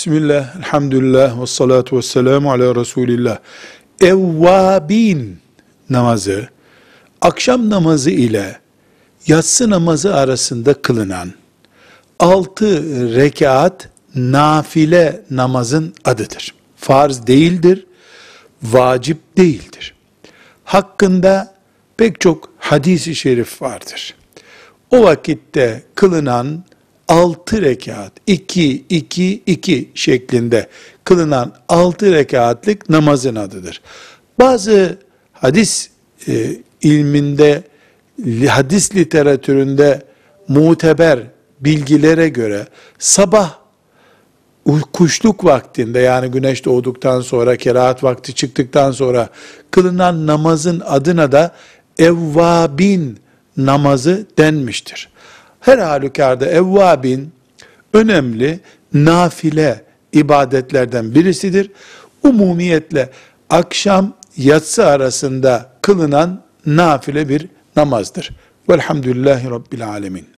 Bismillah, elhamdülillah, ve salatu ve selamu ala Resulillah. Evvabin namazı, akşam namazı ile yatsı namazı arasında kılınan altı rekat nafile namazın adıdır. Farz değildir, vacip değildir. Hakkında pek çok hadisi şerif vardır. O vakitte kılınan altı rekat, iki, iki, iki şeklinde kılınan altı rekatlık namazın adıdır. Bazı hadis e, ilminde, hadis literatüründe muteber bilgilere göre sabah kuşluk vaktinde yani güneş doğduktan sonra kerahat vakti çıktıktan sonra kılınan namazın adına da evvabin namazı denmiştir. Her halükarda evvabin önemli nafile ibadetlerden birisidir. Umumiyetle akşam yatsı arasında kılınan nafile bir namazdır. Velhamdülillahi Rabbil Alemin.